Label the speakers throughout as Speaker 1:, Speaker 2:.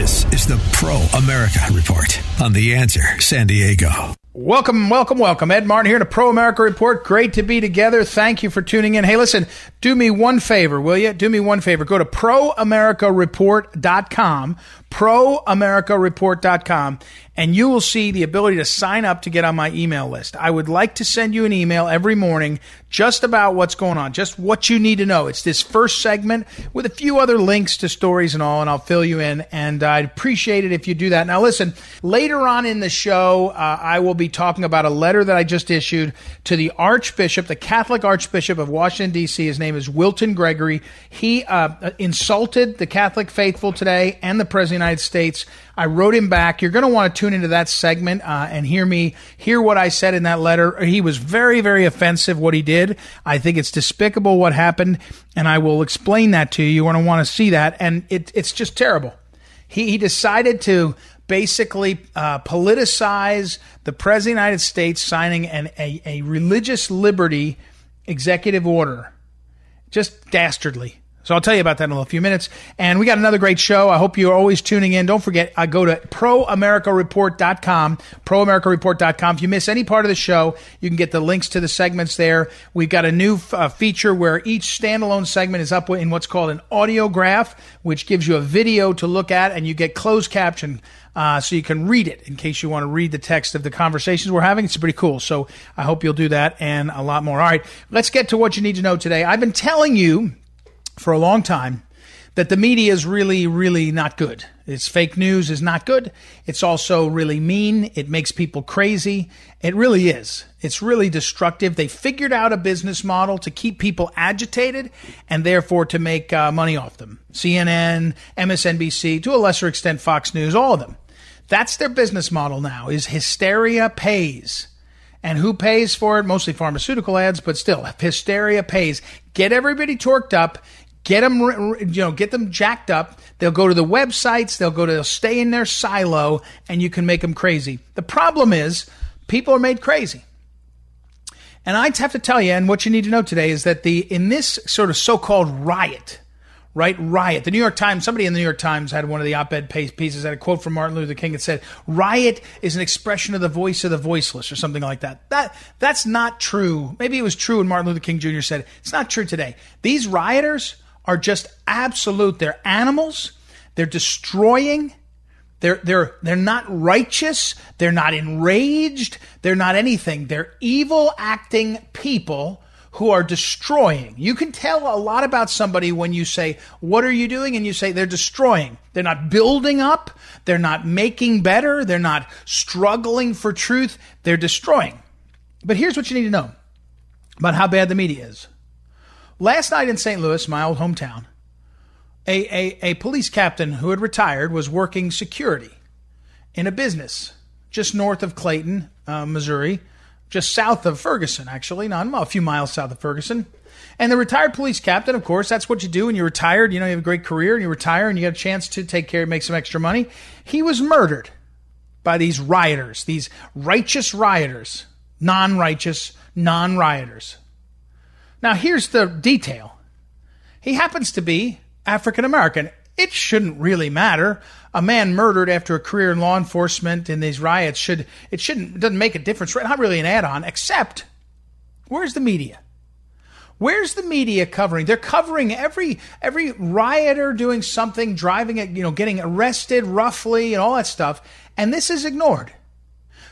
Speaker 1: This is the Pro America Report on The Answer San Diego.
Speaker 2: Welcome, welcome, welcome. Ed Martin here to Pro America Report. Great to be together. Thank you for tuning in. Hey, listen, do me one favor, will you? Do me one favor. Go to proamericareport.com, proamericareport.com, and you will see the ability to sign up to get on my email list. I would like to send you an email every morning just about what's going on, just what you need to know. It's this first segment with a few other links to stories and all, and I'll fill you in. And I'd appreciate it if you do that. Now, listen, later on in the show, uh, I will be talking about a letter that I just issued to the Archbishop, the Catholic Archbishop of Washington, D.C. His name is Wilton Gregory. He uh, insulted the Catholic faithful today and the President United States. I wrote him back. You're going to want to tune into that segment uh, and hear me hear what I said in that letter. He was very, very offensive what he did. I think it's despicable what happened, and I will explain that to you. You're going to want to see that, and it, it's just terrible. He, he decided to basically uh, politicize the President of the United States signing an, a, a religious liberty executive order. Just dastardly. So I'll tell you about that in a few minutes. And we got another great show. I hope you're always tuning in. Don't forget, I go to proamericareport.com, proamericareport.com. If you miss any part of the show, you can get the links to the segments there. We've got a new uh, feature where each standalone segment is up in what's called an audiograph, which gives you a video to look at and you get closed caption. Uh, so you can read it in case you want to read the text of the conversations we're having. It's pretty cool. So I hope you'll do that and a lot more. All right, let's get to what you need to know today. I've been telling you for a long time that the media is really, really not good. It's fake news is not good. It's also really mean. It makes people crazy. It really is. It's really destructive. They figured out a business model to keep people agitated and therefore to make uh, money off them. CNN, MSNBC, to a lesser extent, Fox News, all of them. That's their business model now is hysteria pays. And who pays for it? Mostly pharmaceutical ads, but still, hysteria pays. Get everybody torqued up get them you know get them jacked up. They'll go to the websites. They'll go to they'll stay in their silo and you can make them crazy. The problem is people are made crazy. And i have to tell you and what you need to know today is that the in this sort of so-called riot right riot the new york times somebody in the new york times had one of the op-ed pieces had a quote from martin luther king that said riot is an expression of the voice of the voiceless or something like that. That that's not true. Maybe it was true when martin luther king jr said it. it's not true today. These rioters are just absolute. They're animals. They're destroying. They're, they're, they're not righteous. They're not enraged. They're not anything. They're evil acting people who are destroying. You can tell a lot about somebody when you say, What are you doing? And you say, They're destroying. They're not building up. They're not making better. They're not struggling for truth. They're destroying. But here's what you need to know about how bad the media is. Last night in St. Louis, my old hometown, a, a, a police captain who had retired was working security in a business just north of Clayton, uh, Missouri, just south of Ferguson, actually, not a few miles south of Ferguson. And the retired police captain, of course, that's what you do when you're retired. You know, you have a great career and you retire and you get a chance to take care, make some extra money. He was murdered by these rioters, these righteous rioters, non righteous, non rioters. Now, here's the detail he happens to be African American. It shouldn't really matter. A man murdered after a career in law enforcement in these riots should it shouldn't it doesn't make a difference. Right? Not really an add-on, except where's the media? Where's the media covering? They're covering every every rioter doing something, driving it, you know, getting arrested roughly and all that stuff, and this is ignored.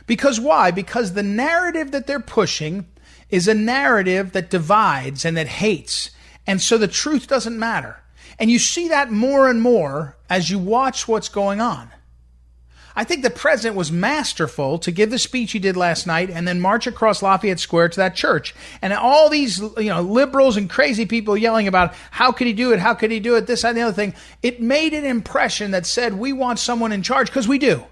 Speaker 2: Because why? Because the narrative that they're pushing is a narrative that divides and that hates. And so the truth doesn't matter. And you see that more and more as you watch what's going on. I think the president was masterful to give the speech he did last night and then march across Lafayette Square to that church. And all these, you know, liberals and crazy people yelling about how could he do it? How could he do it? This and the other thing. It made an impression that said, we want someone in charge because we do.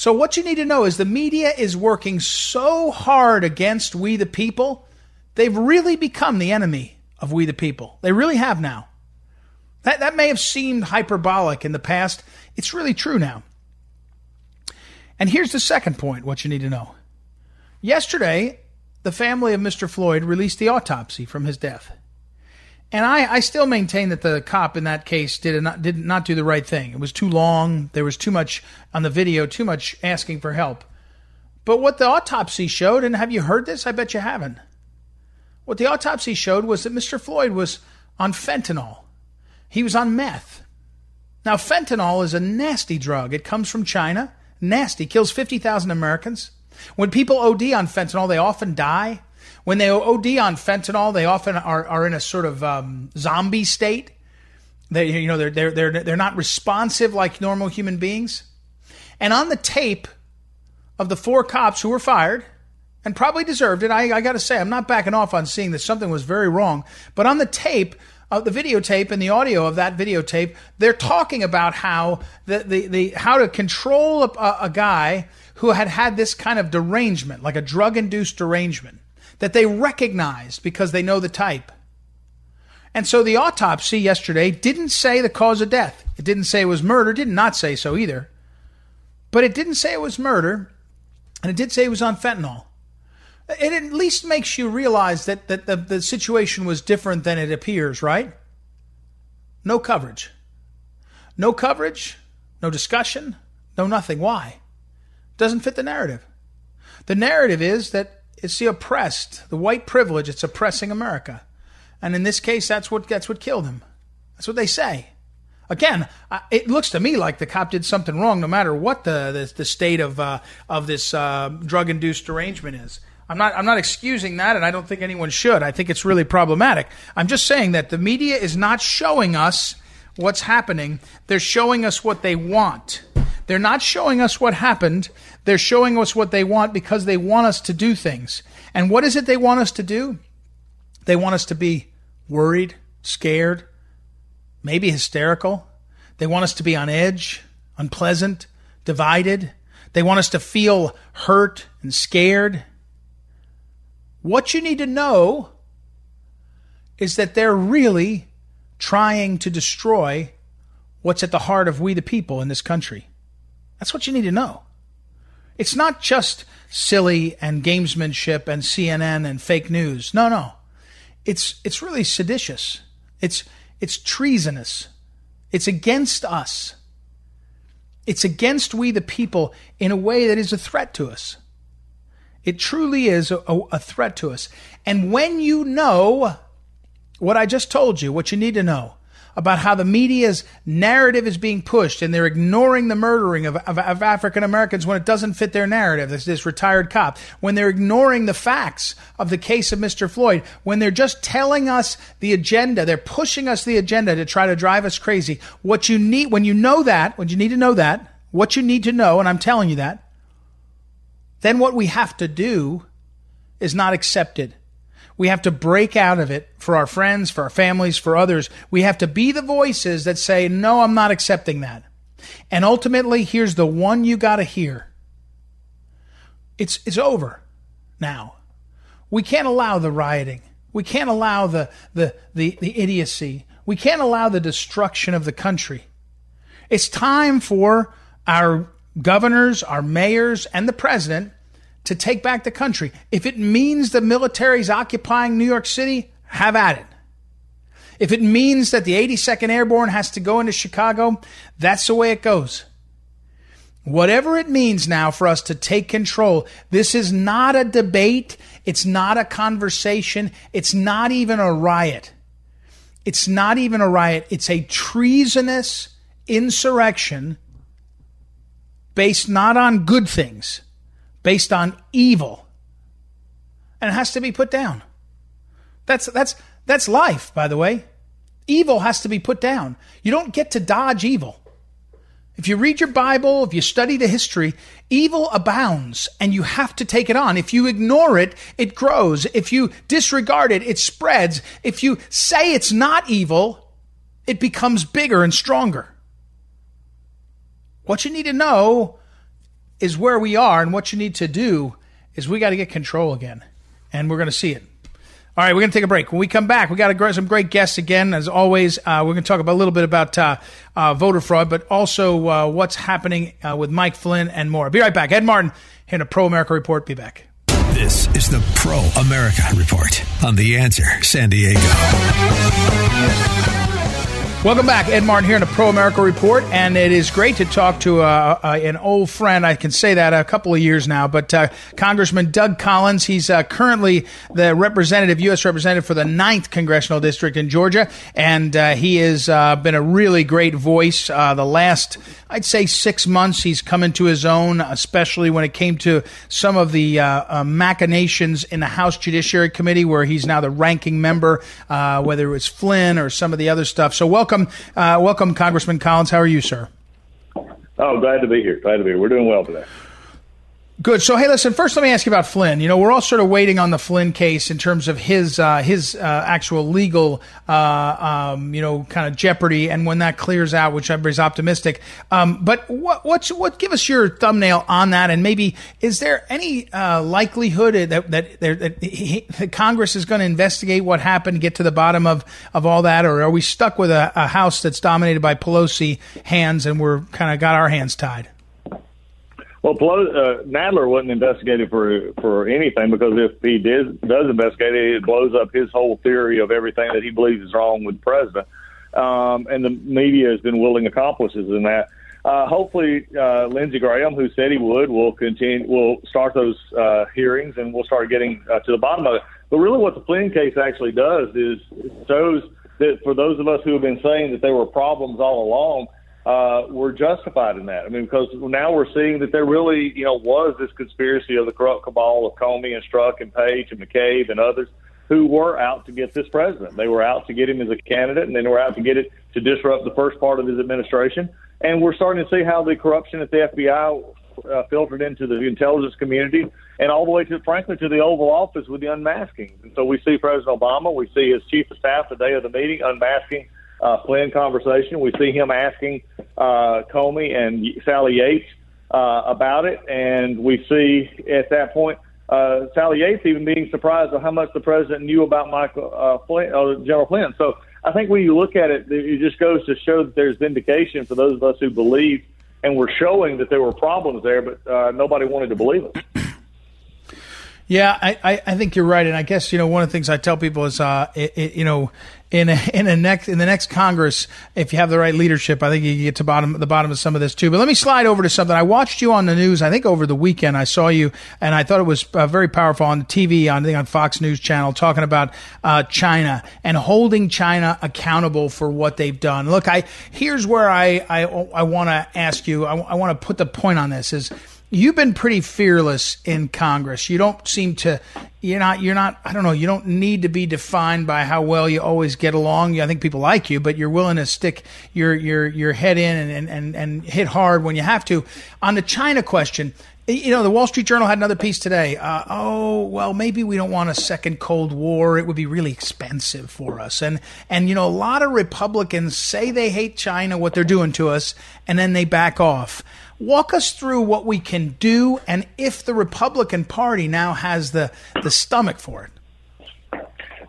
Speaker 2: So what you need to know is the media is working so hard against we the people. They've really become the enemy of we the people. They really have now. That, that may have seemed hyperbolic in the past. It's really true now. And here's the second point what you need to know. Yesterday, the family of Mr. Floyd released the autopsy from his death. And I, I still maintain that the cop in that case did not, did not do the right thing. It was too long. There was too much on the video, too much asking for help. But what the autopsy showed, and have you heard this? I bet you haven't. What the autopsy showed was that Mr. Floyd was on fentanyl. He was on meth. Now, fentanyl is a nasty drug. It comes from China. Nasty. Kills 50,000 Americans. When people OD on fentanyl, they often die. When they OD on fentanyl, they often are, are in a sort of um, zombie state. They, you know, they're, they're, they're, they're not responsive like normal human beings. And on the tape of the four cops who were fired, and probably deserved it, I, I got to say, I'm not backing off on seeing that something was very wrong. But on the tape, uh, the videotape and the audio of that videotape, they're talking about how the, the, the how to control a, a guy who had had this kind of derangement, like a drug induced derangement, that they recognized because they know the type. And so the autopsy yesterday didn't say the cause of death. It didn't say it was murder, did not say so either. But it didn't say it was murder, and it did say it was on fentanyl it at least makes you realize that, that the, the situation was different than it appears, right? No coverage. No coverage, no discussion, no nothing. Why? Doesn't fit the narrative. The narrative is that it's the oppressed, the white privilege, it's oppressing America. And in this case, that's what, that's what killed him. That's what they say. Again, it looks to me like the cop did something wrong, no matter what the the, the state of uh, of this uh, drug induced derangement is. I'm not I'm not excusing that and I don't think anyone should. I think it's really problematic. I'm just saying that the media is not showing us what's happening. They're showing us what they want. They're not showing us what happened. They're showing us what they want because they want us to do things. And what is it they want us to do? They want us to be worried, scared, maybe hysterical. They want us to be on edge, unpleasant, divided. They want us to feel hurt and scared what you need to know is that they're really trying to destroy what's at the heart of we the people in this country. That's what you need to know. It's not just silly and gamesmanship and CNN and fake news. No, no. It's it's really seditious. It's it's treasonous. It's against us. It's against we the people in a way that is a threat to us. It truly is a, a, threat to us. And when you know what I just told you, what you need to know about how the media's narrative is being pushed and they're ignoring the murdering of, of, of African Americans when it doesn't fit their narrative, this, this retired cop, when they're ignoring the facts of the case of Mr. Floyd, when they're just telling us the agenda, they're pushing us the agenda to try to drive us crazy. What you need, when you know that, when you need to know that, what you need to know, and I'm telling you that, then what we have to do is not accepted. We have to break out of it for our friends, for our families, for others. We have to be the voices that say, no, I'm not accepting that. And ultimately, here's the one you got to hear. It's, it's over now. We can't allow the rioting. We can't allow the, the, the, the idiocy. We can't allow the destruction of the country. It's time for our governors, our mayors, and the president to take back the country. If it means the military's occupying New York City, have at it. If it means that the 82nd Airborne has to go into Chicago, that's the way it goes. Whatever it means now for us to take control, this is not a debate. It's not a conversation. It's not even a riot. It's not even a riot. It's a treasonous insurrection based not on good things, based on evil. And it has to be put down. That's, that's, that's life, by the way. Evil has to be put down. You don't get to dodge evil. If you read your Bible, if you study the history, evil abounds and you have to take it on. If you ignore it, it grows. If you disregard it, it spreads. If you say it's not evil, it becomes bigger and stronger. What you need to know is where we are, and what you need to do is we got to get control again. And we're going to see it. All right, we're going to take a break. When we come back, we got to a, some great guests again. As always, uh, we're going to talk about a little bit about uh, uh, voter fraud, but also uh, what's happening uh, with Mike Flynn and more. Be right back. Ed Martin in a Pro America Report. Be back.
Speaker 1: This is the Pro America Report on The Answer San Diego.
Speaker 2: Welcome back. Ed Martin here in the Pro America Report, and it is great to talk to uh, uh, an old friend. I can say that a couple of years now, but uh, Congressman Doug Collins. He's uh, currently the representative, U.S. representative for the 9th Congressional District in Georgia, and uh, he has uh, been a really great voice the last, I'd say, six months. He's come into his own, especially when it came to some of the machinations in the House Judiciary Committee, where he's now the ranking member, whether it was Flynn or some of the other stuff. So, welcome welcome, uh, welcome, Congressman Collins. How are you, sir?
Speaker 3: Oh, glad to be here. Glad to be here. We're doing well today.
Speaker 2: Good. So, hey, listen. First, let me ask you about Flynn. You know, we're all sort of waiting on the Flynn case in terms of his uh, his uh, actual legal, uh, um, you know, kind of jeopardy, and when that clears out, which everybody's optimistic. Um, but what what's what? Give us your thumbnail on that, and maybe is there any uh, likelihood that that, that, he, that Congress is going to investigate what happened, get to the bottom of of all that, or are we stuck with a, a House that's dominated by Pelosi hands, and we're kind of got our hands tied?
Speaker 3: Well, uh, Nadler wasn't investigated for for anything because if he did does investigate it, it blows up his whole theory of everything that he believes is wrong with the president. Um, and the media has been willing accomplices in that. Uh, hopefully, uh, Lindsey Graham, who said he would, will continue. Will start those uh, hearings, and we'll start getting uh, to the bottom of it. But really, what the Flynn case actually does is shows that for those of us who have been saying that there were problems all along uh, were justified in that. I mean, because now we're seeing that there really, you know, was this conspiracy of the corrupt cabal of Comey and Strzok and Page and McCabe and others who were out to get this president. They were out to get him as a candidate, and then were out to get it to disrupt the first part of his administration. And we're starting to see how the corruption at the FBI uh, filtered into the intelligence community and all the way to, frankly, to the Oval Office with the unmasking. And so we see President Obama, we see his chief of staff the day of the meeting unmasking uh, Flynn conversation. We see him asking uh, Comey and Sally Yates uh, about it, and we see at that point uh, Sally Yates even being surprised at how much the president knew about Michael uh, Flynn, uh, General Flynn. So I think when you look at it, it just goes to show that there's vindication for those of us who believe and we're showing that there were problems there, but uh, nobody wanted to believe it.
Speaker 2: Yeah, I, I think you're right, and I guess you know one of the things I tell people is, uh, it, it, you know, in a, in a next in the next Congress, if you have the right leadership, I think you get to bottom the bottom of some of this too. But let me slide over to something. I watched you on the news. I think over the weekend I saw you, and I thought it was uh, very powerful on the TV on I think on Fox News Channel talking about uh, China and holding China accountable for what they've done. Look, I here's where I I, I want to ask you. I, I want to put the point on this is you've been pretty fearless in Congress. You don't seem to you're not you're not I don't know, you don't need to be defined by how well you always get along. I think people like you, but you're willing to stick your your your head in and and and hit hard when you have to. On the China question, you know, the Wall Street Journal had another piece today. Uh, oh, well, maybe we don't want a second Cold War. It would be really expensive for us. And and you know, a lot of Republicans say they hate China, what they're doing to us, and then they back off. Walk us through what we can do, and if the Republican Party now has the the stomach for it.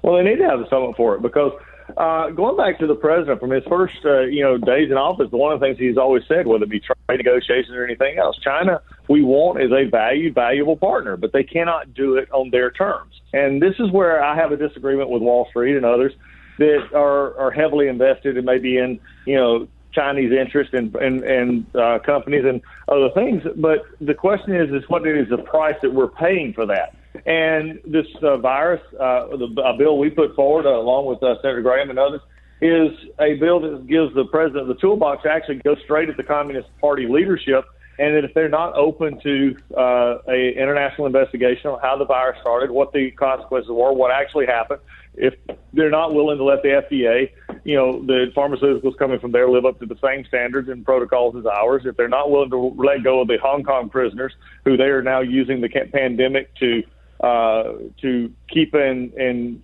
Speaker 3: Well, they need to have the stomach for it because uh, going back to the president from his first, uh, you know, days in office, one of the things he's always said, whether it be trade negotiations or anything else, China we want is a valued, valuable partner, but they cannot do it on their terms. And this is where I have a disagreement with Wall Street and others that are, are heavily invested and maybe in, you know, Chinese interest in in, in uh, companies and other things. But the question is, is what is the price that we're paying for that? And this uh, virus, uh, the a bill we put forward uh, along with uh, Senator Graham and others, is a bill that gives the president the toolbox to actually go straight at the Communist Party leadership. And that if they're not open to uh, a international investigation on how the virus started, what the consequences were, what actually happened, if they're not willing to let the FDA, you know, the pharmaceuticals coming from there live up to the same standards and protocols as ours, if they're not willing to let go of the Hong Kong prisoners who they are now using the pandemic to uh, to keep in in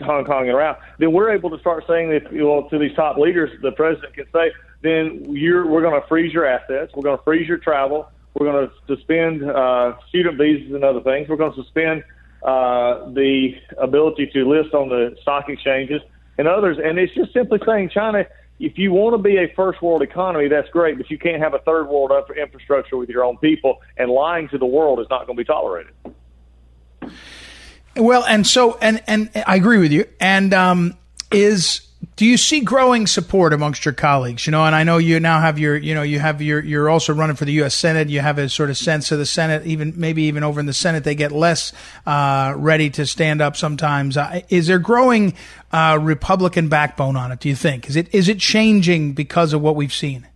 Speaker 3: Hong Kong and around, then we're able to start saying that you know to these top leaders, the president can say, then you're we're going to freeze your assets, we're going to freeze your travel, we're going to suspend uh, student visas and other things, we're going to suspend uh, the ability to list on the stock exchanges and others. And it's just simply saying, China, if you want to be a first world economy, that's great, but you can't have a third world infrastructure with your own people, and lying to the world is not going to be tolerated.
Speaker 2: Well, and so, and and I agree with you. And um, is do you see growing support amongst your colleagues? You know, and I know you now have your, you know, you have your, you're also running for the U.S. Senate. You have a sort of sense of the Senate, even maybe even over in the Senate, they get less uh, ready to stand up sometimes. Uh, is there growing uh, Republican backbone on it? Do you think is it is it changing because of what we've seen?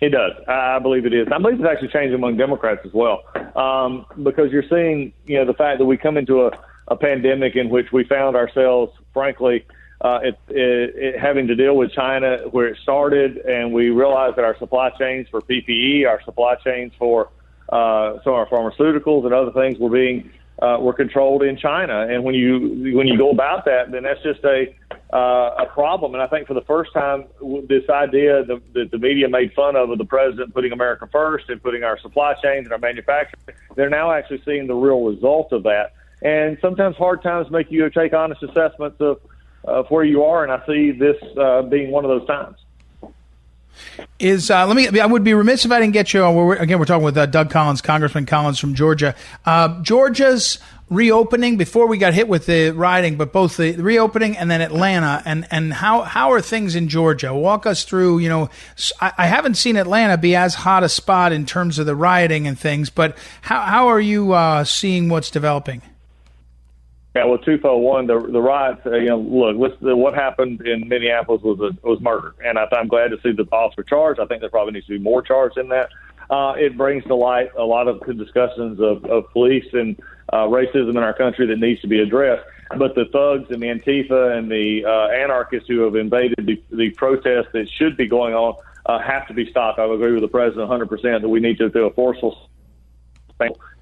Speaker 3: It does. I believe it is. I believe it's actually changing among Democrats as well, um, because you're seeing, you know, the fact that we come into a, a pandemic in which we found ourselves, frankly uh, it, it, it, having to deal with China where it started, and we realized that our supply chains for PPE, our supply chains for uh, some of our pharmaceuticals and other things were being uh, were controlled in China. And when you when you go about that, then that's just a uh, a problem. And I think for the first time, this idea that the, the media made fun of of the president putting America first and putting our supply chains and our manufacturing, they're now actually seeing the real result of that. And sometimes hard times make you take honest assessments of of where you are, and I see this uh, being one of those times.
Speaker 2: Is uh, let me. I would be remiss if I didn't get you. We're, again, we're talking with uh, Doug Collins, Congressman Collins from Georgia. Uh, Georgia's reopening before we got hit with the rioting, but both the reopening and then Atlanta, and and how how are things in Georgia? Walk us through. You know, I, I haven't seen Atlanta be as hot a spot in terms of the rioting and things, but how how are you uh, seeing what's developing?
Speaker 3: Yeah, well, twofold. One, the the riots. Uh, you know, look, what's the, what happened in Minneapolis was a, was murder, and I, I'm glad to see the officer charged. I think there probably needs to be more charged in that. Uh, it brings to light a lot of discussions of, of police and uh, racism in our country that needs to be addressed. But the thugs and the Antifa and the uh, anarchists who have invaded the, the protests that should be going on uh, have to be stopped. I agree with the president 100% that we need to do a forceful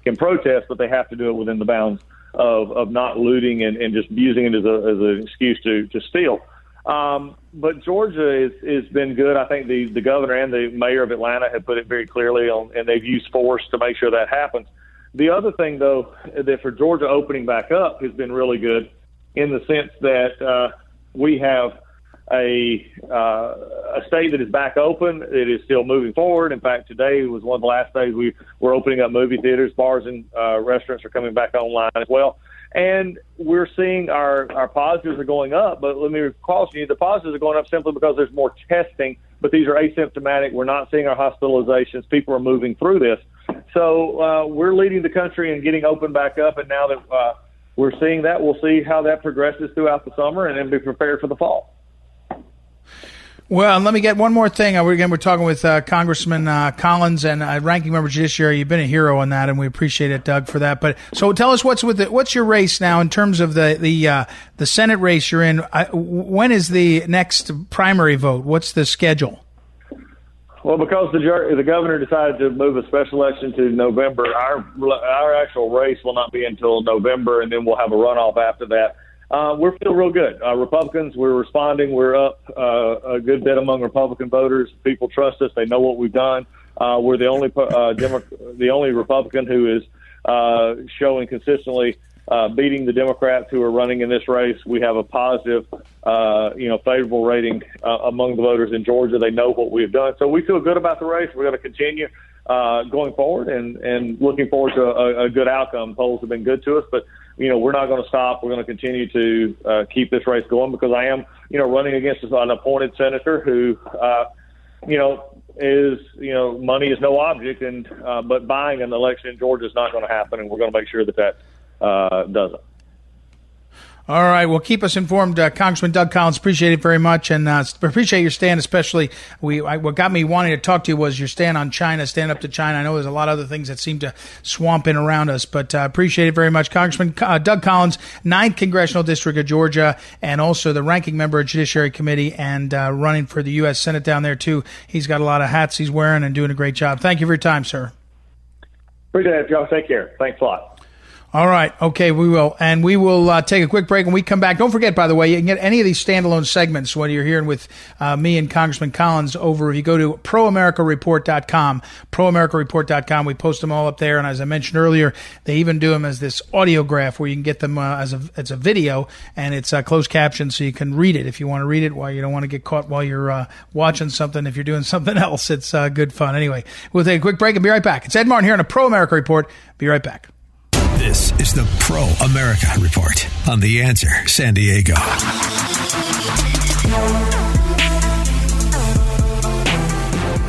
Speaker 3: can protest, but they have to do it within the bounds of, of not looting and, and just using it as, a, as an excuse to, to steal. Um, but Georgia is, has been good. I think the, the governor and the mayor of Atlanta have put it very clearly on, and they've used force to make sure that happens. The other thing, though, that for Georgia opening back up has been really good in the sense that uh, we have a uh, a state that is back open. It is still moving forward. In fact, today was one of the last days we were opening up movie theaters, bars, and uh, restaurants are coming back online as well. And we're seeing our our positives are going up. But let me caution you: the positives are going up simply because there's more testing. But these are asymptomatic. We're not seeing our hospitalizations. People are moving through this. So uh, we're leading the country and getting open back up. And now that uh, we're seeing that, we'll see how that progresses throughout the summer, and then be prepared for the fall.
Speaker 2: Well, let me get one more thing. Uh, again, we're talking with uh, Congressman uh, Collins and uh, Ranking Member Judiciary. You've been a hero on that, and we appreciate it, Doug, for that. But so, tell us what's with the, what's your race now in terms of the the uh, the Senate race you're in. when is the next primary vote? What's the schedule?
Speaker 3: Well, because the the governor decided to move a special election to November, our our actual race will not be until November, and then we'll have a runoff after that uh, we're feeling real good. Uh, Republicans, we're responding. We're up uh, a good bit among Republican voters. People trust us. They know what we've done. Uh, we're the only uh, Demo- the only Republican who is uh, showing consistently uh, beating the Democrats who are running in this race. We have a positive, uh, you know, favorable rating uh, among the voters in Georgia. They know what we've done, so we feel good about the race. We're going to continue uh, going forward and and looking forward to a, a good outcome. Polls have been good to us, but you know, we're not going to stop. We're going to continue to uh, keep this race going because I am, you know, running against an appointed senator who, uh, you know, is you know, money is no object, and uh, but buying an election in Georgia is not going to happen, and we're going to make sure that that uh, doesn't.
Speaker 2: All right. Well, keep us informed, uh, Congressman Doug Collins. Appreciate it very much, and uh, appreciate your stand. Especially, we I, what got me wanting to talk to you was your stand on China, stand up to China. I know there's a lot of other things that seem to swamp in around us, but uh, appreciate it very much, Congressman uh, Doug Collins, Ninth Congressional District of Georgia, and also the ranking member of Judiciary Committee and uh, running for the U.S. Senate down there too. He's got a lot of hats he's wearing and doing a great job. Thank you for your time, sir.
Speaker 3: Appreciate it, Joe. Take care. Thanks a lot.
Speaker 2: All right. Okay, we will. And we will uh, take a quick break and we come back. Don't forget, by the way, you can get any of these standalone segments when you're hearing with uh, me and Congressman Collins over. If you go to proamericareport.com, proamericareport.com, we post them all up there. And as I mentioned earlier, they even do them as this audiograph where you can get them uh, as a, it's a video and it's uh, closed caption so you can read it if you want to read it while you don't want to get caught while you're uh, watching something. If you're doing something else, it's uh, good fun. Anyway, we'll take a quick break and be right back. It's Ed Martin here on a Pro America Report. Be right back.
Speaker 1: Is the Pro America Report on The Answer San Diego.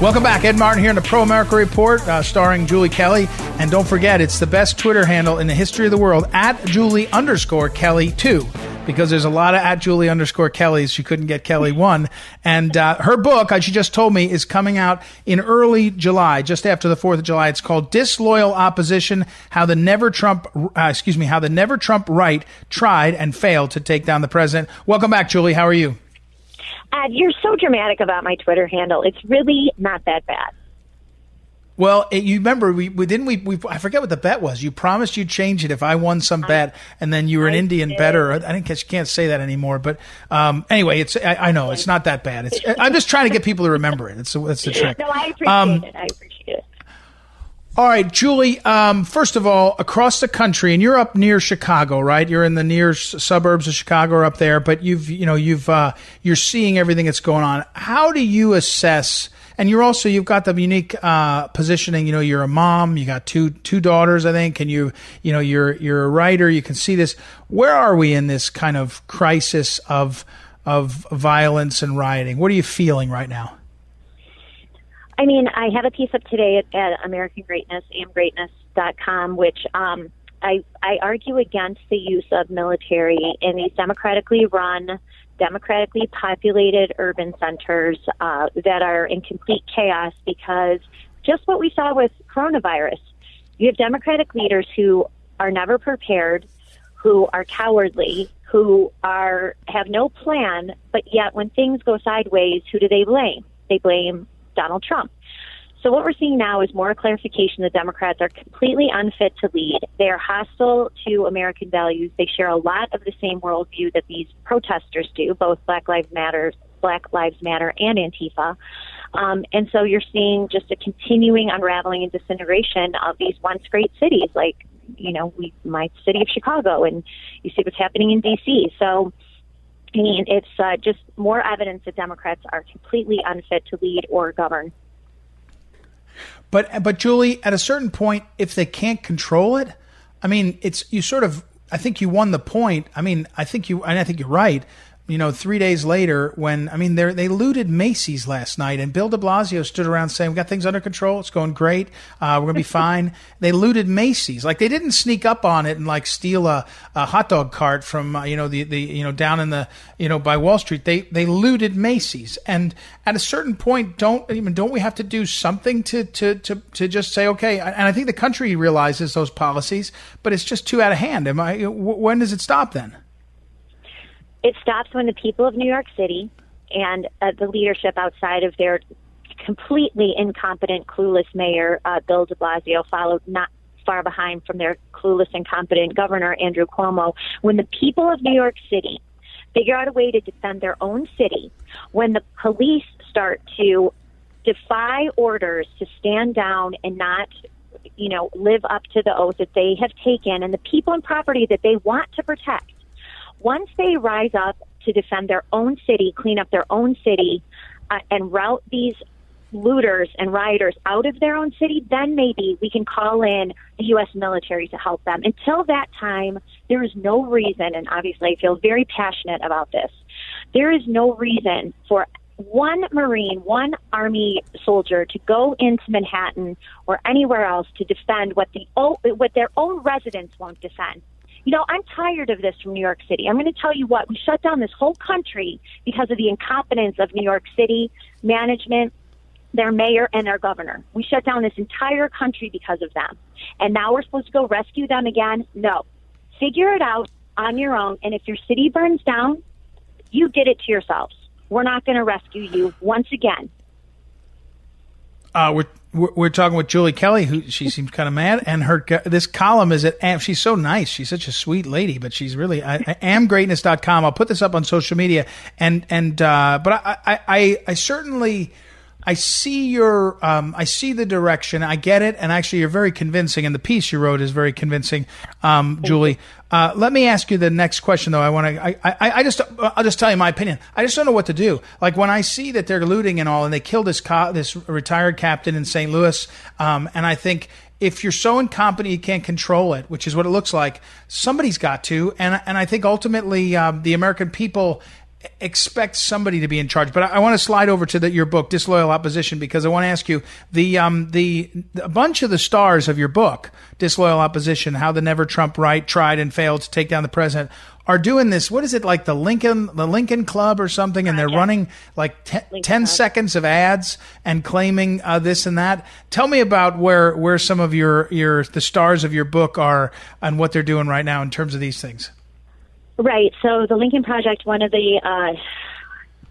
Speaker 2: Welcome back. Ed Martin here in the Pro America Report, uh, starring Julie Kelly. And don't forget, it's the best Twitter handle in the history of the world, at Julie underscore Kelly 2 because there's a lot of at Julie underscore Kelly's. She couldn't get Kelly one. And uh, her book, as she just told me, is coming out in early July, just after the 4th of July. It's called Disloyal Opposition, How the Never Trump, uh, excuse me, How the Never Trump Right Tried and Failed to Take Down the President. Welcome back, Julie. How are you?
Speaker 4: Ed, you're so dramatic about my Twitter handle. It's really not that bad.
Speaker 2: Well, it, you remember we, we didn't we, we I forget what the bet was. You promised you'd change it if I won some bet, and then you were an I Indian did. better. I didn't you can't say that anymore. But um, anyway, it's I, I, know it's not that bad. It's I'm just trying to get people to remember it. It's it's the trick.
Speaker 4: No, I appreciate um, it. I appreciate it.
Speaker 2: All right, Julie. Um, first of all, across the country, and you're up near Chicago, right? You're in the near suburbs of Chicago, or up there. But you've, you know, you've, uh, you're seeing everything that's going on. How do you assess? And you're also you've got the unique uh, positioning. You know, you're a mom. You got two two daughters, I think, and you, you know, you're you're a writer. You can see this. Where are we in this kind of crisis of of violence and rioting? What are you feeling right now?
Speaker 4: I mean, I have a piece up today at, at American Greatness, amgreatness.com, which um, I, I argue against the use of military in these democratically run, democratically populated urban centers uh, that are in complete chaos because just what we saw with coronavirus. You have Democratic leaders who are never prepared, who are cowardly, who are have no plan, but yet when things go sideways, who do they blame? They blame Donald Trump. So what we're seeing now is more clarification. The Democrats are completely unfit to lead. They are hostile to American values. They share a lot of the same worldview that these protesters do, both Black Lives Matter, Black Lives Matter, and Antifa. Um, and so you're seeing just a continuing unraveling and disintegration of these once great cities, like you know, we my city of Chicago, and you see what's happening in D.C. So I mean, it's uh, just more evidence that Democrats are completely unfit to lead or govern.
Speaker 2: But but Julie, at a certain point, if they can't control it, I mean, it's you sort of. I think you won the point. I mean, I think you, and I think you're right you know, three days later, when I mean, they they looted Macy's last night, and Bill De Blasio stood around saying, "We got things under control. It's going great. Uh, we're gonna be fine." They looted Macy's, like they didn't sneak up on it and like steal a, a hot dog cart from uh, you know the the you know down in the you know by Wall Street. They they looted Macy's, and at a certain point, don't even don't we have to do something to to to to just say okay? And I think the country realizes those policies, but it's just too out of hand. Am I? When does it stop then?
Speaker 4: It stops when the people of New York City and uh, the leadership outside of their completely incompetent, clueless mayor, uh, Bill de Blasio, followed not far behind from their clueless, incompetent governor, Andrew Cuomo. When the people of New York City figure out a way to defend their own city, when the police start to defy orders to stand down and not you know live up to the oath that they have taken and the people and property that they want to protect once they rise up to defend their own city, clean up their own city, uh, and rout these looters and rioters out of their own city, then maybe we can call in the U.S. military to help them. Until that time, there is no reason, and obviously I feel very passionate about this, there is no reason for one Marine, one Army soldier to go into Manhattan or anywhere else to defend what the what their own residents won't defend You know, I'm tired of this from New York City. I'm going to tell you what, we shut down this whole country because of the incompetence of New York City management, their mayor, and their governor. We shut down this entire country because of them. And now we're supposed to go rescue them again? No. Figure it out on your own. And if your city burns down, you did it to yourselves. We're not going to rescue you once again.
Speaker 2: Uh, we're, we're, we're talking with Julie Kelly, who she seems kind of mad, and her this column is at Am. She's so nice. She's such a sweet lady, but she's really I, amgreatness.com. I'll put this up on social media, and and uh, but I, I I, I certainly I see your, um, I see the direction. I get it, and actually, you're very convincing, and the piece you wrote is very convincing, um, Julie. Uh, let me ask you the next question, though. I want to, I, I, I, just, I'll just tell you my opinion. I just don't know what to do. Like when I see that they're looting and all, and they killed this co- this retired captain in St. Louis, um, and I think if you're so incompetent you can't control it, which is what it looks like, somebody's got to. And and I think ultimately um, the American people expect somebody to be in charge. But I, I want to slide over to the, your book, Disloyal Opposition, because I want to ask you the um, the a bunch of the stars of your book, Disloyal Opposition, how the Never Trump right tried and failed to take down the president, are doing this. What is it like the Lincoln the Lincoln Club or something? And they're running like ten, 10 seconds of ads and claiming uh, this and that. Tell me about where where some of your your the stars of your book are and what they're doing right now in terms of these things.
Speaker 4: Right. So the Lincoln Project, one of the, uh,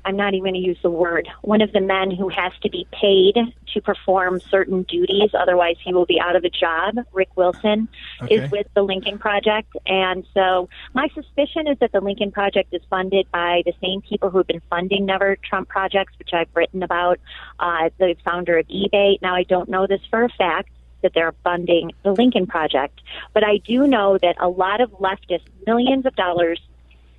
Speaker 4: I'm not even going to use the word, one of the men who has to be paid to perform certain duties, otherwise he will be out of a job, Rick Wilson, okay. is with the Lincoln Project. And so my suspicion is that the Lincoln Project is funded by the same people who've been funding Never Trump projects, which I've written about, uh, the founder of eBay. Now, I don't know this for a fact that they're funding the Lincoln Project. But I do know that a lot of leftists, millions of dollars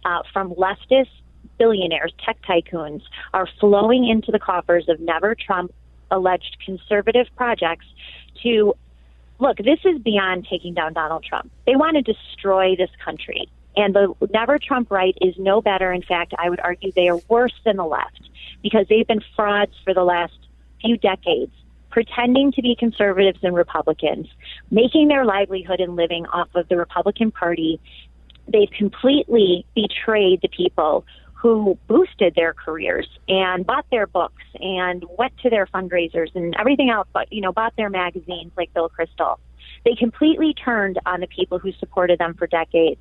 Speaker 4: uh, from leftist billionaires, tech tycoons, are flowing into the coffers of Never Trump alleged conservative projects to look, this is beyond taking down Donald Trump. They want to destroy this country. And the Never Trump right is no better. In fact, I would argue they are worse than the left because they've been frauds for the last few decades pretending to be conservatives and Republicans, making their livelihood and living off of the Republican Party. They've completely betrayed the people who boosted their careers and bought their books and went to their fundraisers and everything else, but, you know, bought their magazines like Bill Kristol. They completely turned on the people who supported them for decades.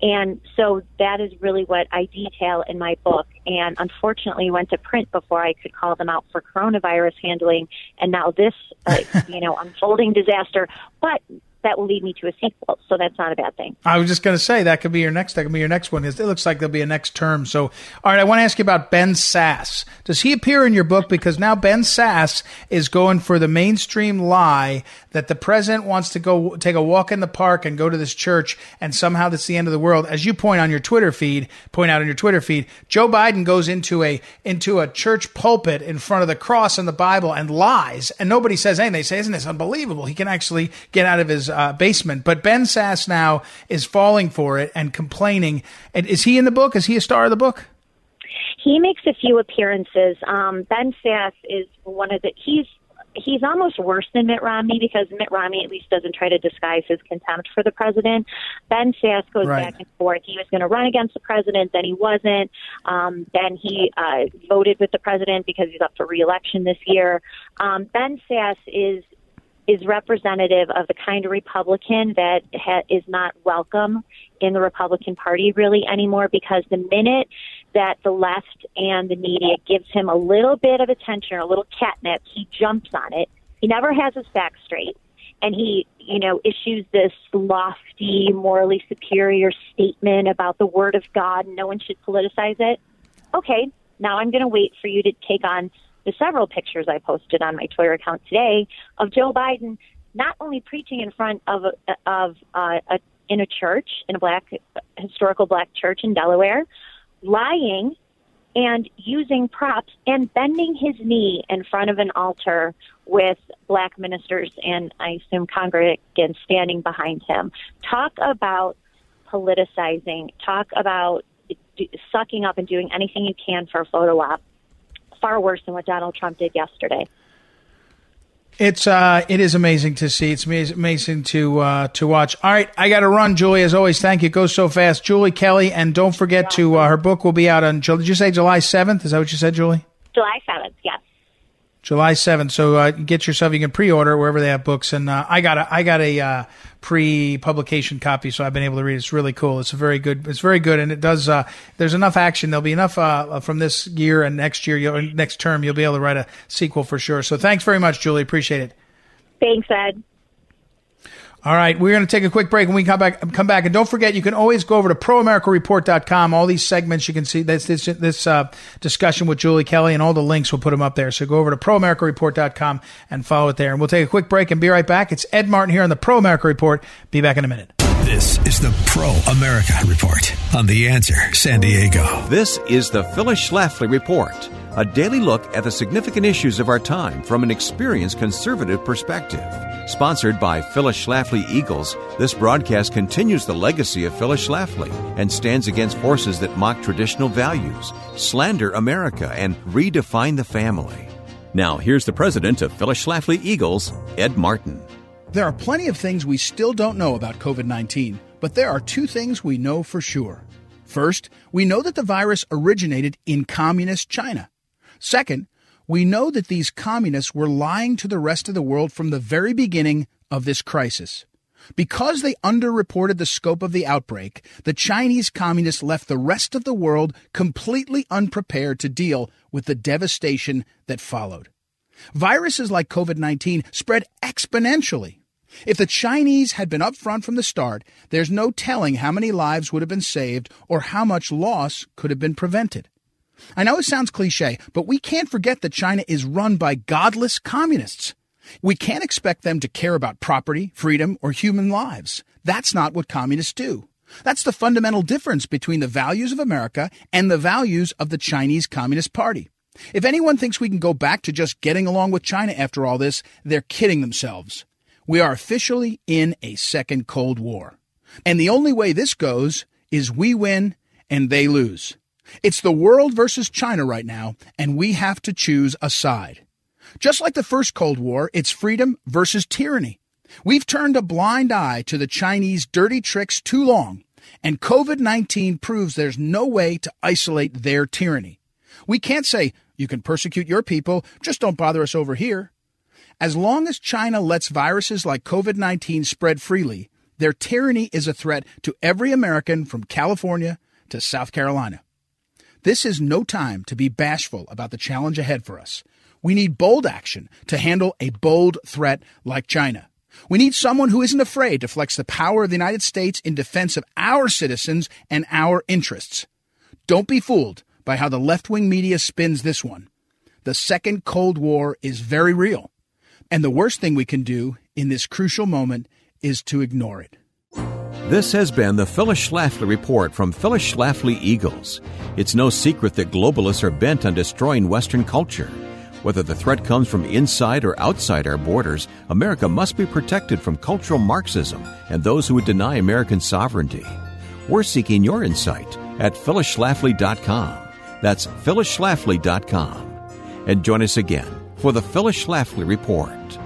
Speaker 4: And so that is really what I detail in my book. And unfortunately, went to print before I could call them out for coronavirus handling. And now this, uh, you know, unfolding disaster. But that will lead me to a sequel. So that's not a bad thing.
Speaker 2: I was just going to say that could be your next. That could be your next one. It looks like there'll be a next term. So, all right, I want to ask you about Ben Sasse. Does he appear in your book? Because now Ben Sasse is going for the mainstream lie that the president wants to go take a walk in the park and go to this church, and somehow that's the end of the world. As you point on your Twitter feed, point out on your Twitter feed, Joe Biden goes into a into a church pulpit in front of the cross and the Bible and lies, and nobody says anything. They say, "Isn't this unbelievable?" He can actually get out of his uh, basement. But Ben Sasse now is falling for it and complaining. And is he in the book? Is he a star of the book?
Speaker 4: He makes a few appearances. Um, ben Sasse is one of the. He's he's almost worse than Mitt Romney because Mitt Romney at least doesn't try to disguise his contempt for the president. Ben Sasse goes right. back and forth. He was going to run against the president, then he wasn't. Um, then he uh, voted with the president because he's up for reelection this year. Um, ben Sasse is is representative of the kind of Republican that ha- is not welcome in the Republican Party really anymore because the minute that the left and the media gives him a little bit of attention or a little catnip, he jumps on it. He never has his facts straight. And he, you know, issues this lofty, morally superior statement about the Word of God. No one should politicize it. Okay, now I'm going to wait for you to take on the several pictures I posted on my Twitter account today of Joe Biden not only preaching in front of a, of uh, a in a church in a black historical black church in Delaware, lying and using props and bending his knee in front of an altar with black ministers and I assume congregants standing behind him. Talk about politicizing. Talk about sucking up and doing anything you can for a photo op far worse than what Donald Trump did yesterday.
Speaker 2: It's uh, it is amazing to see. It's amazing to uh, to watch. All right, I got to run, Julie. As always, thank you. It goes so fast, Julie Kelly, and don't forget to uh, her book will be out on. July did you say July seventh? Is that what you said, Julie?
Speaker 4: July seventh. Yes.
Speaker 2: July seventh. So uh, get yourself. You can pre-order wherever they have books, and uh, I got a I got a uh, pre-publication copy, so I've been able to read. It's really cool. It's very good. It's very good, and it does. Uh, there's enough action. There'll be enough uh, from this year and next year, next term. You'll be able to write a sequel for sure. So thanks very much, Julie. Appreciate it.
Speaker 4: Thanks, Ed.
Speaker 2: All right, we're going to take a quick break and we come back. Come back, and don't forget, you can always go over to proamericareport.com. All these segments you can see this this this uh, discussion with Julie Kelly and all the links we'll put them up there. So go over to proamericareport.com and follow it there. And we'll take a quick break and be right back. It's Ed Martin here on the Pro America Report. Be back in a minute.
Speaker 1: This is the Pro America Report on The Answer San Diego.
Speaker 5: This is the Phyllis Schlafly Report a daily look at the significant issues of our time from an experienced conservative perspective. Sponsored by Phyllis Schlafly Eagles, this broadcast continues the legacy of Phyllis Schlafly and stands against forces that mock traditional values, slander America, and redefine the family. Now, here's the president of Phyllis Schlafly Eagles, Ed Martin.
Speaker 6: There are plenty of things we still don't know about COVID 19, but there are two things we know for sure. First, we know that the virus originated in communist China. Second, we know that these communists were lying to the rest of the world from the very beginning of this crisis. Because they underreported the scope of the outbreak, the Chinese communists left the rest of the world completely unprepared to deal with the devastation that followed. Viruses like COVID 19 spread exponentially. If the Chinese had been upfront from the start, there's no telling how many lives would have been saved or how much loss could have been prevented. I know it sounds cliche, but we can't forget that China is run by godless communists. We can't expect them to care about property, freedom, or human lives. That's not what communists do. That's the fundamental difference between the values of America and the values of the Chinese Communist Party. If anyone thinks we can go back to just getting along with China after all this, they're kidding themselves. We are officially in a second Cold War. And the only way this goes is we win and they lose. It's the world versus China right now, and we have to choose a side. Just like the first Cold War, it's freedom versus tyranny. We've turned a blind eye to the Chinese dirty tricks too long, and COVID 19 proves there's no way to isolate their tyranny. We can't say, you can persecute your people, just don't bother us over here. As long as China lets viruses like COVID 19 spread freely, their tyranny is a threat to every American from California to South Carolina. This is no time to be bashful about the challenge ahead for us. We need bold action to handle a bold threat like China. We need someone who isn't afraid to flex the power of the United States in defense of our citizens and our interests. Don't be fooled by how the left wing media spins this one. The second Cold War is very real. And the worst thing we can do in this crucial moment is to ignore it.
Speaker 5: This has been the Phyllis Schlafly Report from Phyllis Schlafly Eagles. It's no secret that globalists are bent on destroying Western culture. Whether the threat comes from inside or outside our borders, America must be protected from cultural Marxism and those who would deny American sovereignty. We're seeking your insight at phyllisschlafly.com. That's phyllisschlafly.com. And join us again for the Phyllis Schlafly Report.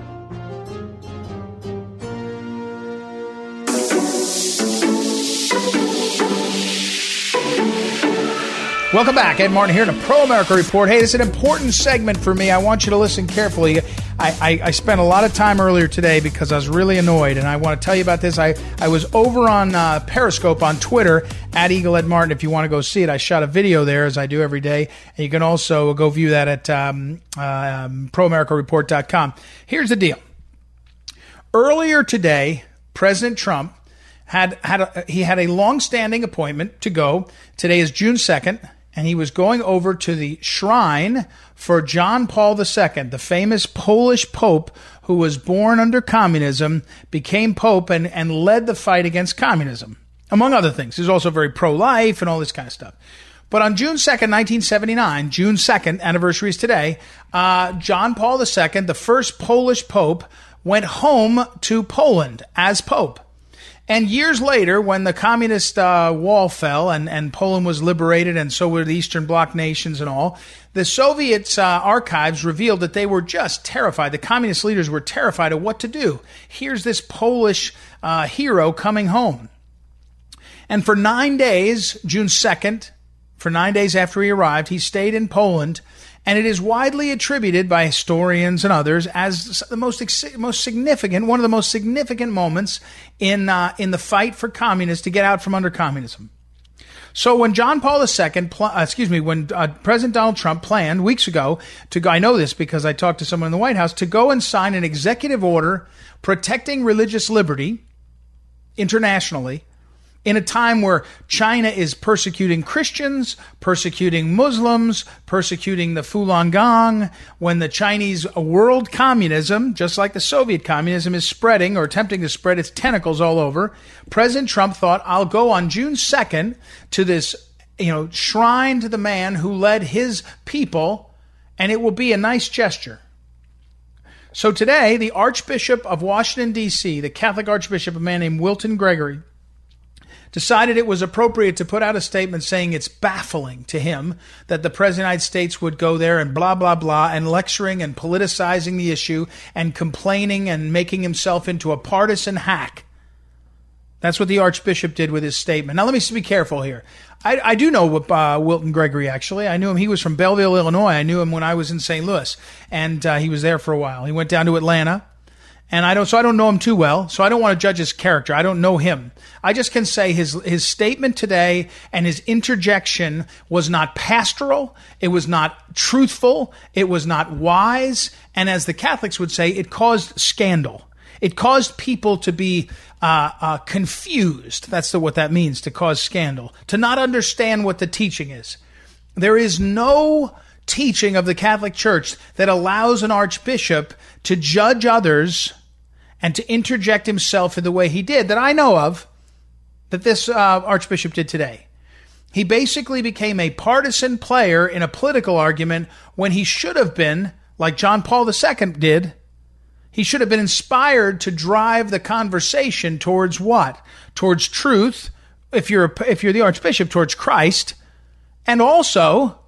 Speaker 2: Welcome back. Ed Martin here to Pro America Report. Hey, this is an important segment for me. I want you to listen carefully. I, I, I, spent a lot of time earlier today because I was really annoyed, and I want to tell you about this. I, I was over on uh, Periscope on Twitter at Eagle Ed Martin if you want to go see it. I shot a video there, as I do every day, and you can also go view that at um, um, ProAmericaReport.com. Here's the deal. Earlier today, President Trump had had a, he had a long-standing appointment to go. Today is June second and he was going over to the shrine for John Paul II, the famous Polish Pope who was born under communism, became Pope, and, and led the fight against communism, among other things. He's also very pro life and all this kind of stuff. But on June 2nd, 1979, June 2nd, anniversary is today, uh, John Paul II, the first Polish Pope, went home to Poland as Pope. And years later, when the communist uh, wall fell and, and Poland was liberated, and so were the Eastern Bloc nations and all, The Soviets' uh, archives revealed that they were just terrified. The communist leaders were terrified of what to do. Here's this Polish uh, hero coming home. And for nine days, June 2nd, for nine days after he arrived, he stayed in Poland. And it is widely attributed by historians and others as the most most significant, one of the most significant moments in uh, in the fight for communists to get out from under communism. So when John Paul II, pl- uh, excuse me, when uh, President Donald Trump planned weeks ago to go, I know this because I talked to someone in the White House, to go and sign an executive order protecting religious liberty internationally in a time where China is persecuting Christians, persecuting Muslims, persecuting the Falun Gong, when the Chinese world communism, just like the Soviet communism, is spreading or attempting to spread its tentacles all over, President Trump thought, I'll go on June 2nd to this, you know, shrine to the man who led his people, and it will be a nice gesture. So today, the Archbishop of Washington, D.C., the Catholic Archbishop, a man named Wilton Gregory, decided it was appropriate to put out a statement saying it's baffling to him that the President of the United States would go there and blah, blah, blah, and lecturing and politicizing the issue and complaining and making himself into a partisan hack. That's what the Archbishop did with his statement. Now, let me be careful here. I, I do know uh, Wilton Gregory, actually. I knew him. He was from Belleville, Illinois. I knew him when I was in St. Louis, and uh, he was there for a while. He went down to Atlanta and I don't, so I don't know him too well. So I don't want to judge his character. I don't know him. I just can say his, his statement today and his interjection was not pastoral. It was not truthful. It was not wise. And as the Catholics would say, it caused scandal. It caused people to be uh, uh, confused. That's the, what that means to cause scandal, to not understand what the teaching is. There is no teaching of the Catholic Church that allows an archbishop to judge others and to interject himself in the way he did that I know of that this uh, archbishop did today. He basically became a partisan player in a political argument when he should have been, like John Paul II did, he should have been inspired to drive the conversation towards what? Towards truth, if you're, if you're the archbishop, towards Christ, and also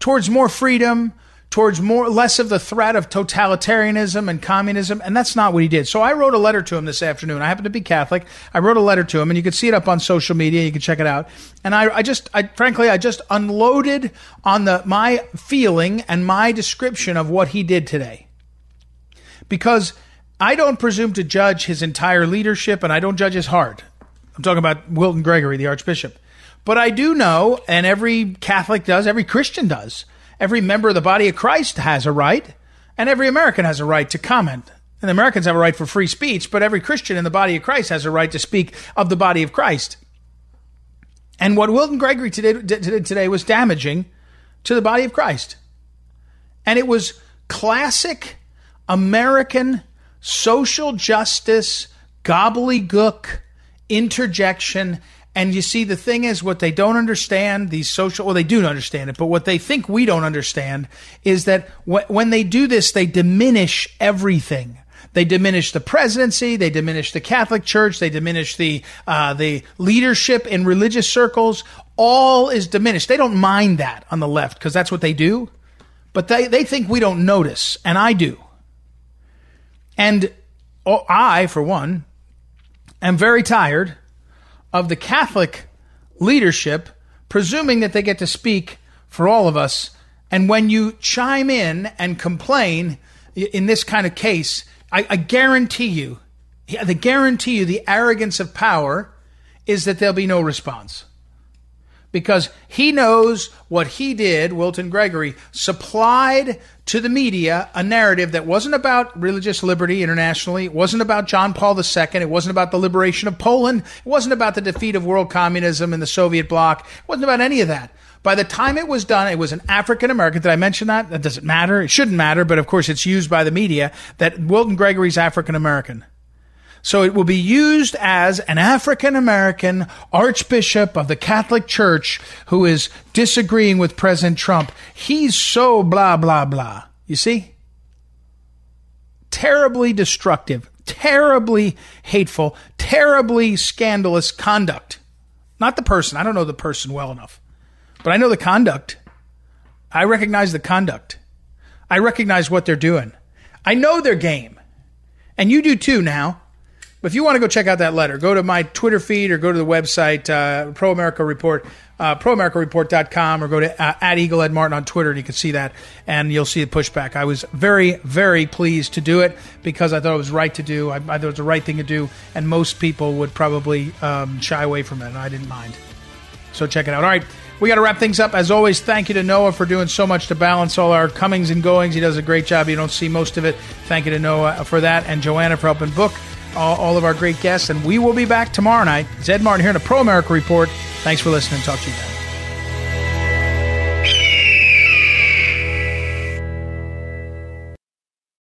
Speaker 2: towards more freedom, towards more less of the threat of totalitarianism and communism and that's not what he did. So i wrote a letter to him this afternoon. I happen to be catholic. I wrote a letter to him and you can see it up on social media. You can check it out. And i, I just I, frankly i just unloaded on the my feeling and my description of what he did today. Because i don't presume to judge his entire leadership and i don't judge his heart. I'm talking about wilton gregory the archbishop. But i do know and every catholic does every christian does Every member of the body of Christ has a right, and every American has a right to comment. And the Americans have a right for free speech, but every Christian in the body of Christ has a right to speak of the body of Christ. And what Wilton Gregory did today was damaging to the body of Christ. And it was classic American social justice, gobbledygook, interjection, and you see, the thing is, what they don't understand, these social, well, they do understand it, but what they think we don't understand is that wh- when they do this, they diminish everything. They diminish the presidency. They diminish the Catholic Church. They diminish the uh, the leadership in religious circles. All is diminished. They don't mind that on the left because that's what they do, but they they think we don't notice, and I do. And oh, I, for one, am very tired of the Catholic leadership, presuming that they get to speak for all of us. And when you chime in and complain in this kind of case, I, I guarantee you, the guarantee you, the arrogance of power is that there'll be no response because he knows what he did, Wilton Gregory, supplied to the media a narrative that wasn't about religious liberty internationally. It wasn't about John Paul II. It wasn't about the liberation of Poland. It wasn't about the defeat of world communism in the Soviet bloc. It wasn't about any of that. By the time it was done, it was an African American. Did I mention that? That doesn't matter. It shouldn't matter, but of course it's used by the media that Wilton Gregory's African American. So it will be used as an African American archbishop of the Catholic Church who is disagreeing with President Trump. He's so blah, blah, blah. You see? Terribly destructive, terribly hateful, terribly scandalous conduct. Not the person. I don't know the person well enough, but I know the conduct. I recognize the conduct. I recognize what they're doing. I know their game. And you do too now. But if you want to go check out that letter, go to my Twitter feed or go to the website, uh, Pro America Report, uh, proamericareport.com, or go to uh, at Eagle Ed Martin on Twitter, and you can see that, and you'll see the pushback. I was very, very pleased to do it because I thought it was right to do. I, I thought it was the right thing to do, and most people would probably um, shy away from it, and I didn't mind. So check it out. All right. We got to wrap things up. As always, thank you to Noah for doing so much to balance all our comings and goings. He does a great job. You don't see most of it. Thank you to Noah for that, and Joanna for helping book all, all of our great guests. And we will be back tomorrow night. It's Ed Martin here in a Pro America Report. Thanks for listening. Talk to you then.